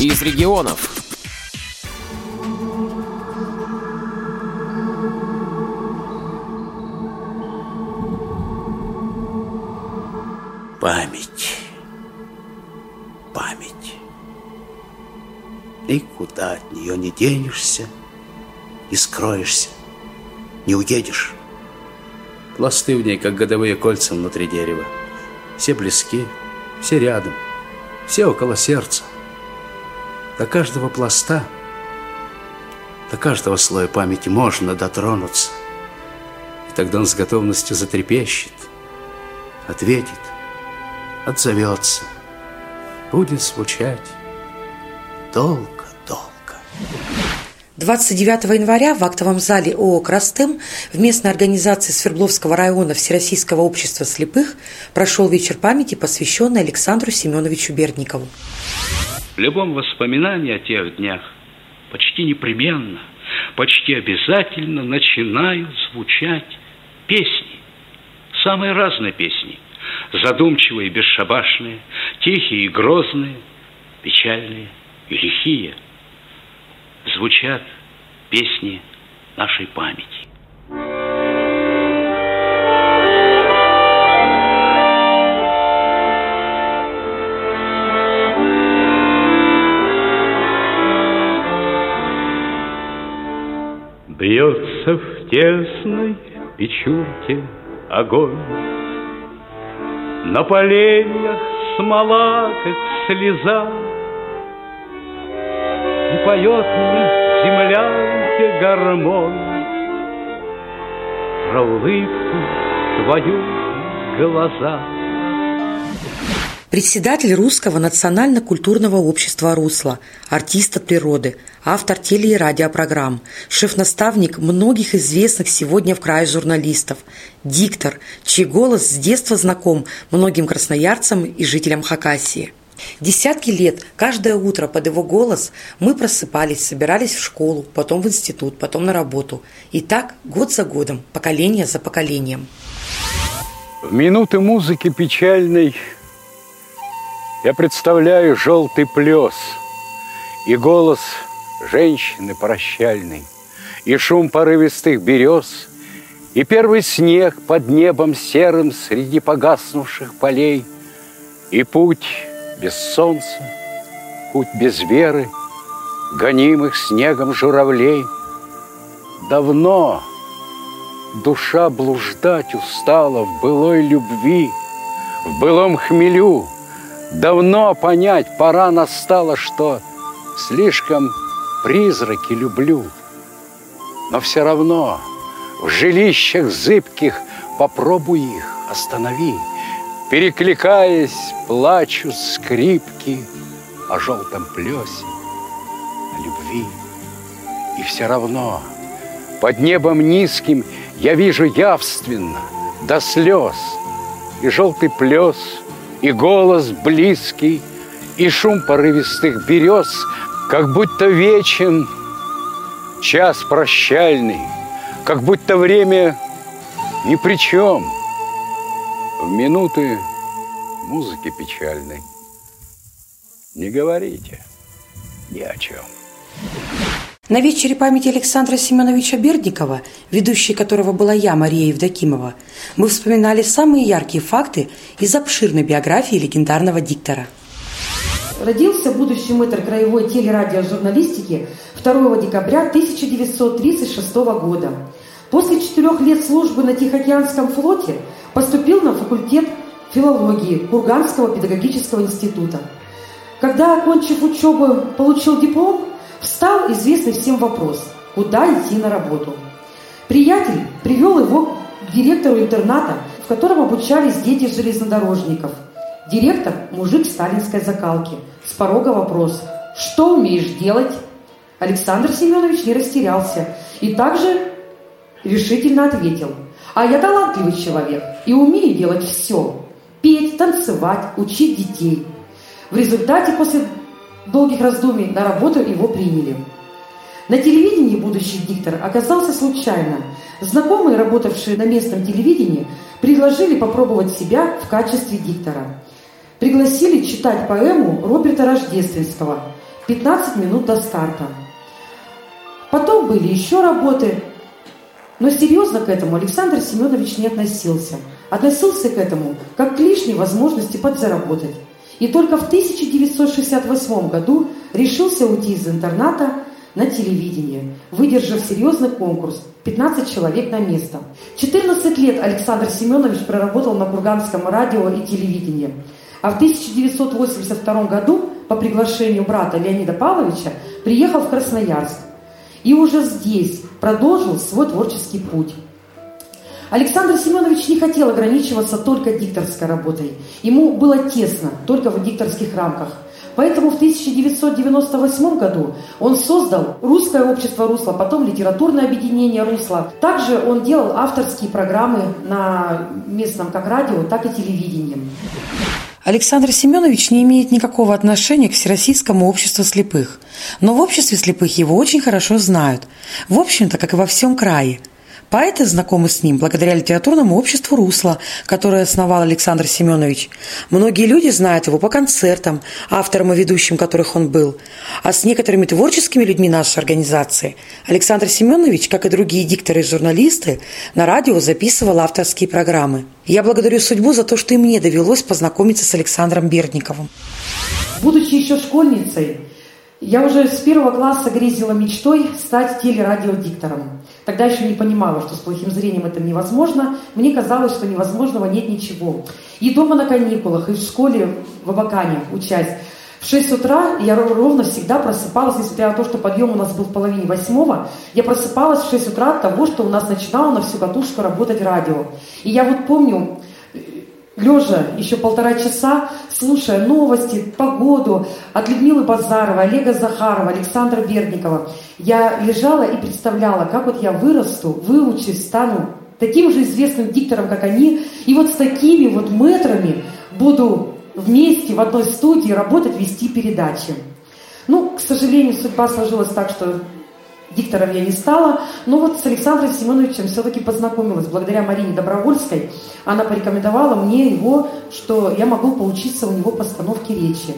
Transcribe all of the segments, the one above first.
из регионов. Память. Память. Никуда от нее не денешься, не скроешься, не уедешь. Пласты в ней, как годовые кольца внутри дерева. Все близки, все рядом, все около сердца. До каждого пласта, до каждого слоя памяти можно дотронуться. И тогда он с готовностью затрепещет, ответит, отзовется, будет звучать долго. 29 января в актовом зале ООО «Крастым» в местной организации Свердловского района Всероссийского общества слепых прошел вечер памяти, посвященный Александру Семеновичу Бердникову. В любом воспоминании о тех днях почти непременно, почти обязательно начинают звучать песни. Самые разные песни. Задумчивые и бесшабашные, тихие и грозные, печальные и лихие – звучат песни нашей памяти. Бьется в тесной печурке огонь, На поленьях смола, как слеза, и поет мне землянке гармон Про улыбку твою глаза. Председатель Русского национально-культурного общества «Русло», артист от природы, автор теле- и радиопрограмм, шеф-наставник многих известных сегодня в крае журналистов, диктор, чей голос с детства знаком многим красноярцам и жителям Хакасии. Десятки лет, каждое утро под его голос мы просыпались, собирались в школу, потом в институт, потом на работу. И так год за годом, поколение за поколением. Минуты музыки печальной я представляю желтый плес и голос женщины прощальной, и шум порывистых берез, и первый снег под небом серым среди погаснувших полей, и путь без солнца, путь без веры, гонимых снегом журавлей. Давно душа блуждать устала в былой любви, в былом хмелю. Давно понять пора настала, что слишком призраки люблю. Но все равно в жилищах зыбких попробуй их останови. Перекликаясь, плачут скрипки о желтом плесе, о любви. И все равно под небом низким я вижу явственно до слез и желтый плес, и голос близкий, и шум порывистых берез, как будто вечен час прощальный, как будто время ни при чем – в минуты музыки печальной не говорите ни о чем. На вечере памяти Александра Семеновича Бердникова, ведущей которого была я, Мария Евдокимова, мы вспоминали самые яркие факты из обширной биографии легендарного диктора. Родился будущий мэтр краевой телерадиожурналистики 2 декабря 1936 года. После четырех лет службы на Тихоокеанском флоте Поступил на факультет филологии Курганского педагогического института. Когда, окончив учебу, получил диплом, встал известный всем вопрос – куда идти на работу. Приятель привел его к директору интерната, в котором обучались дети железнодорожников. Директор – мужик сталинской закалки. С порога вопрос – что умеешь делать? Александр Семенович не растерялся и также решительно ответил – а я талантливый человек и умею делать все. Петь, танцевать, учить детей. В результате после долгих раздумий на работу его приняли. На телевидении будущий диктор оказался случайно. Знакомые, работавшие на местном телевидении, предложили попробовать себя в качестве диктора. Пригласили читать поэму Роберта Рождественского 15 минут до старта. Потом были еще работы, но серьезно к этому Александр Семенович не относился. Относился к этому как к лишней возможности подзаработать. И только в 1968 году решился уйти из интерната на телевидение, выдержав серьезный конкурс 15 человек на место. 14 лет Александр Семенович проработал на Курганском радио и телевидении. А в 1982 году по приглашению брата Леонида Павловича приехал в Красноярск. И уже здесь продолжил свой творческий путь. Александр Семенович не хотел ограничиваться только дикторской работой. Ему было тесно только в дикторских рамках. Поэтому в 1998 году он создал Русское общество «Русло», потом Литературное объединение «Русло». Также он делал авторские программы на местном как радио, так и телевидении. Александр Семенович не имеет никакого отношения к Всероссийскому обществу слепых, но в обществе слепых его очень хорошо знают, в общем-то, как и во всем крае – Поэты знакомы с ним благодаря литературному обществу «Русло», которое основал Александр Семенович. Многие люди знают его по концертам, авторам и ведущим которых он был. А с некоторыми творческими людьми нашей организации Александр Семенович, как и другие дикторы и журналисты, на радио записывал авторские программы. Я благодарю судьбу за то, что и мне довелось познакомиться с Александром Бердниковым. Будучи еще школьницей, я уже с первого класса грезила мечтой стать телерадиодиктором. Тогда еще не понимала, что с плохим зрением это невозможно. Мне казалось, что невозможного нет ничего. И дома на каникулах, и в школе в Абакане учась. В 6 утра я ровно всегда просыпалась, несмотря на то, что подъем у нас был в половине восьмого, я просыпалась в 6 утра от того, что у нас начинало на всю катушку работать радио. И я вот помню, лежа еще полтора часа, слушая новости, погоду от Людмилы Базарова, Олега Захарова, Александра Берникова, я лежала и представляла, как вот я вырасту, выучусь, стану таким же известным диктором, как они, и вот с такими вот метрами буду вместе в одной студии работать, вести передачи. Ну, к сожалению, судьба сложилась так, что диктором я не стала, но вот с Александром Семеновичем все-таки познакомилась. Благодаря Марине Добровольской она порекомендовала мне его, что я могу поучиться у него постановке речи.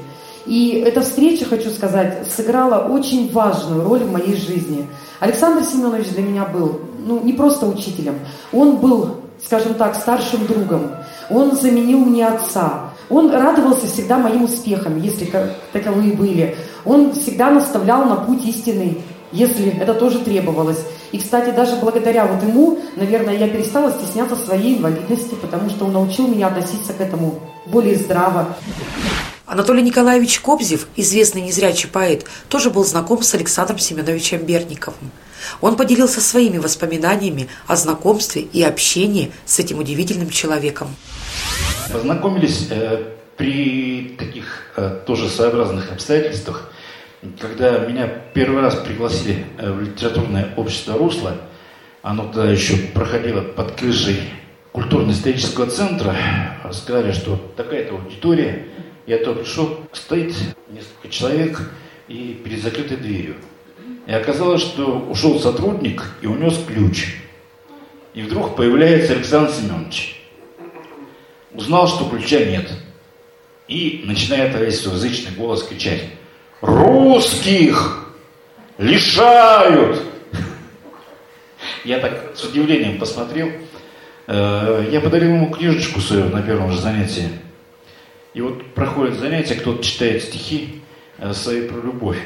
И эта встреча, хочу сказать, сыграла очень важную роль в моей жизни. Александр Семенович для меня был ну, не просто учителем, он был, скажем так, старшим другом. Он заменил мне отца. Он радовался всегда моим успехам, если таковые были. Он всегда наставлял на путь истинный если это тоже требовалось. И, кстати, даже благодаря вот ему, наверное, я перестала стесняться своей инвалидности, потому что он научил меня относиться к этому более здраво. Анатолий Николаевич Кобзев, известный незрячий поэт, тоже был знаком с Александром Семеновичем Берниковым. Он поделился своими воспоминаниями о знакомстве и общении с этим удивительным человеком. Познакомились э, при таких э, тоже своеобразных обстоятельствах – когда меня первый раз пригласили э, в литературное общество «Русло», оно тогда еще проходило под крышей культурно-исторического центра, сказали, что такая-то аудитория, я только пришел, стоит несколько человек и перед закрытой дверью. И оказалось, что ушел сотрудник и унес ключ. И вдруг появляется Александр Семенович. Узнал, что ключа нет. И начинает весь язычный голос кричать русских лишают. Я так с удивлением посмотрел. Э, я подарил ему книжечку свою на первом же занятии. И вот проходит занятие, кто-то читает стихи э, свои про любовь.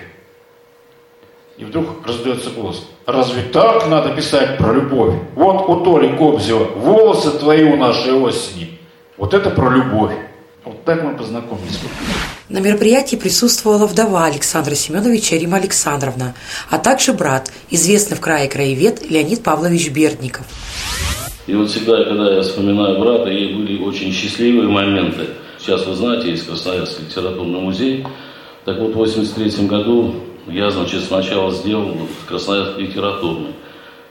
И вдруг раздается голос. Разве так надо писать про любовь? Вот у Толи Кобзева волосы твои у нашей осени. Вот это про любовь. Вот так мы познакомились. На мероприятии присутствовала вдова Александра Семеновича Рима Александровна, а также брат, известный в крае краевед Леонид Павлович Бердников. И вот всегда, когда я вспоминаю брата, и были очень счастливые моменты. Сейчас вы знаете, есть Красноярский литературный музей. Так вот, в 83 году я, значит, сначала сделал Красноярский литературный.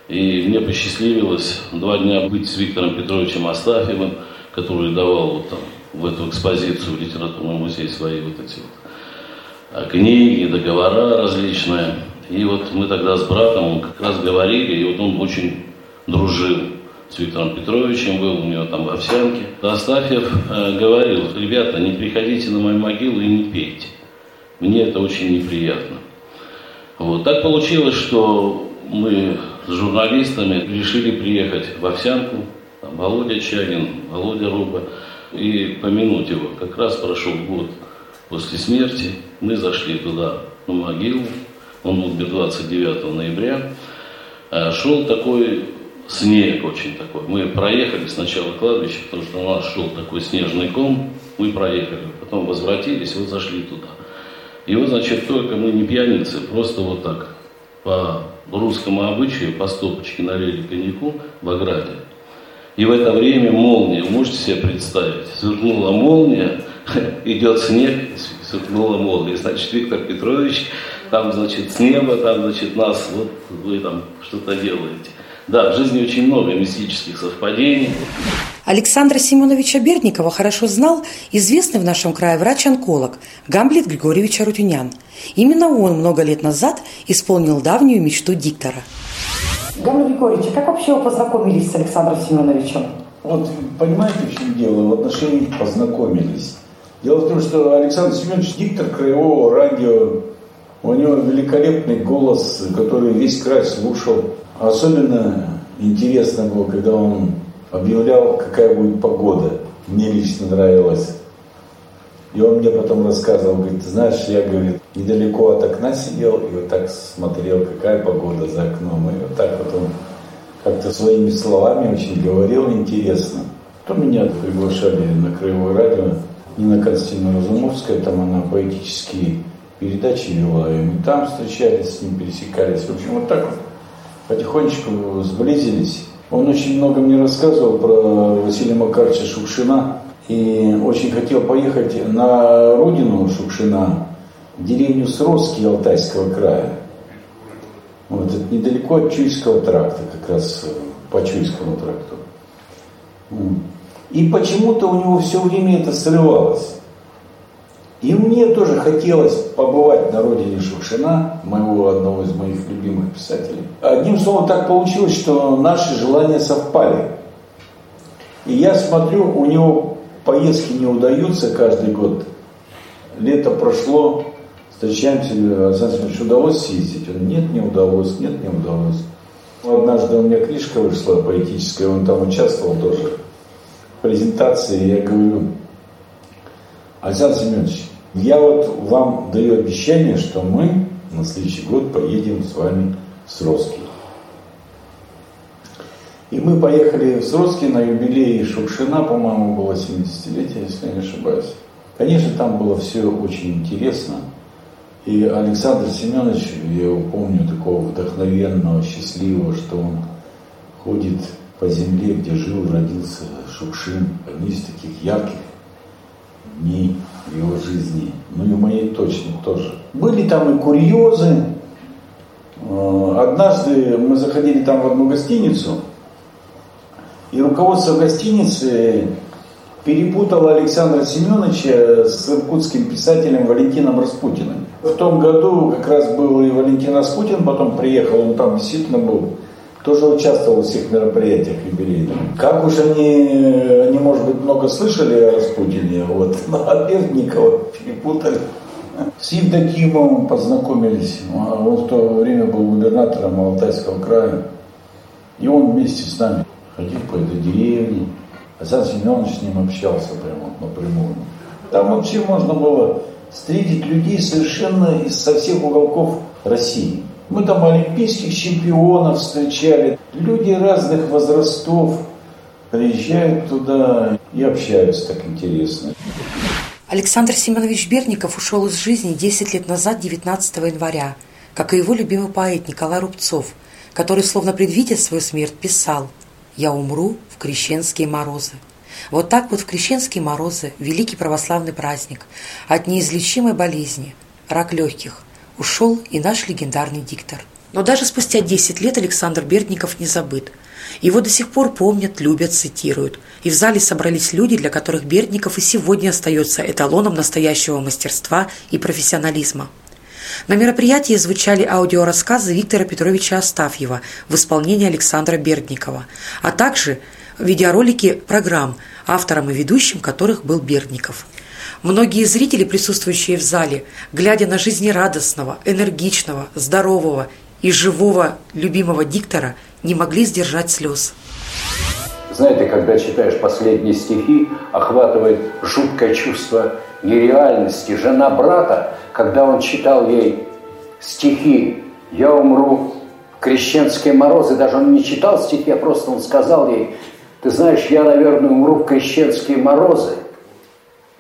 И мне посчастливилось два дня быть с Виктором Петровичем Астафьевым, который давал вот там в эту экспозицию в литературном музее свои вот эти вот а, книги, договора различные. И вот мы тогда с братом как раз говорили, и вот он очень дружил с Виктором Петровичем, был у него там в Овсянке. Астафьев э, говорил, ребята, не приходите на мою могилу и не пейте. Мне это очень неприятно. Вот. Так получилось, что мы с журналистами решили приехать в Овсянку, там Володя Чагин, Володя Руба, и помянуть его. Как раз прошел год после смерти, мы зашли туда, на могилу, он умер 29 ноября, а шел такой снег очень такой. Мы проехали сначала кладбище, потому что у нас шел такой снежный ком, мы проехали, потом возвратились, вот зашли туда. И вот, значит, только мы не пьяницы, просто вот так, по русскому обычаю, по стопочке налили коньяку в ограде. И в это время молния, можете себе представить, сверкнула молния, идет снег, сверкнула молния. Значит, Виктор Петрович, там, значит, с неба, там, значит, нас, вот вы там что-то делаете. Да, в жизни очень много мистических совпадений. Александра Семеновича Бердникова хорошо знал известный в нашем крае врач-онколог Гамлет Григорьевич Арутюнян. Именно он много лет назад исполнил давнюю мечту диктора. Гамлет Григорьевич, а как вообще вы познакомились с Александром Семеновичем? Вот понимаете, в чем дело? В отношении познакомились. Дело в том, что Александр Семенович диктор краевого радио. У него великолепный голос, который весь край слушал. Особенно интересно было, когда он объявлял, какая будет погода. Мне лично нравилось. И он мне потом рассказывал, говорит, знаешь, я, говорит, недалеко от окна сидел и вот так смотрел, какая погода за окном. И вот так вот он как-то своими словами очень говорил интересно. Потом меня приглашали на Краевое радио, Нина Константиновна Разумовская, там она поэтические передачи вела, и мы там встречались с ним, пересекались. В общем, вот так вот потихонечку сблизились. Он очень много мне рассказывал про Василия Макаровича Шукшина и очень хотел поехать на родину Шукшина, в деревню Сросский Алтайского края. Вот, это недалеко от Чуйского тракта, как раз по Чуйскому тракту. И почему-то у него все время это срывалось. И мне тоже хотелось побывать на родине Шукшина, моего одного из моих любимых писателей. Одним словом, так получилось, что наши желания совпали. И я смотрю, у него поездки не удаются каждый год. Лето прошло, встречаемся, Александр Семенович, удалось съездить? Он, нет, не удалось, нет, не удалось. Однажды у меня книжка вышла поэтическая, он там участвовал тоже в презентации. Я говорю, Александр Семенович, я вот вам даю обещание, что мы на следующий год поедем с вами в Сроски. И мы поехали в Сроски на юбилей Шукшина, по-моему, было 70-летие, если я не ошибаюсь. Конечно, там было все очень интересно. И Александр Семенович, я его помню, такого вдохновенного, счастливого, что он ходит по земле, где жил, родился Шукшин. Одни из таких ярких дней в его жизни, ну и моей точно тоже. Были там и курьезы. Э, однажды мы заходили там в одну гостиницу, и руководство гостиницы перепутало Александра Семеновича с иркутским писателем Валентином Распутиным. В том году как раз был и Валентин Распутин, потом приехал, он там действительно был тоже участвовал в всех мероприятиях юбилейных. Как уж они, они, может быть, много слышали о Распутине, вот, но а Бердникова перепутали. С Евдокимовым познакомились. Он в то время был губернатором Алтайского края. И он вместе с нами ходил по этой деревне. Александр Семенович с ним общался прямо напрямую. Там вообще можно было встретить людей совершенно из со всех уголков России. Мы там олимпийских чемпионов встречали. Люди разных возрастов приезжают туда и общаются так интересно. Александр Семенович Берников ушел из жизни 10 лет назад, 19 января, как и его любимый поэт Николай Рубцов, который, словно предвидя свою смерть, писал «Я умру в крещенские морозы». Вот так вот в крещенские морозы, великий православный праздник, от неизлечимой болезни, рак легких – ушел и наш легендарный диктор. Но даже спустя 10 лет Александр Бердников не забыт. Его до сих пор помнят, любят, цитируют. И в зале собрались люди, для которых Бердников и сегодня остается эталоном настоящего мастерства и профессионализма. На мероприятии звучали аудиорассказы Виктора Петровича Астафьева в исполнении Александра Бердникова, а также видеоролики программ, автором и ведущим которых был Бердников – Многие зрители, присутствующие в зале, глядя на жизнерадостного, энергичного, здорового и живого любимого диктора, не могли сдержать слез. Знаете, когда читаешь последние стихи, охватывает жуткое чувство нереальности. Жена брата, когда он читал ей стихи «Я умру крещенские морозы», даже он не читал стихи, а просто он сказал ей «Ты знаешь, я, наверное, умру в крещенские морозы».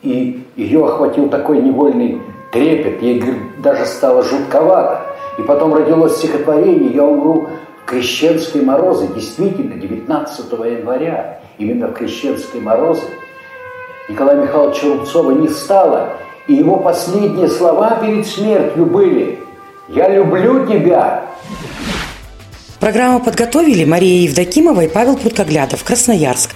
И ее охватил такой невольный трепет, ей даже стало жутковато. И потом родилось стихотворение «Я умру в крещенские морозы». Действительно, 19 января, именно в крещенские морозы, Николая Михайловича Рубцова не стало, и его последние слова перед смертью были «Я люблю тебя». Программу подготовили Мария Евдокимова и Павел Пруткоглядов, Красноярск.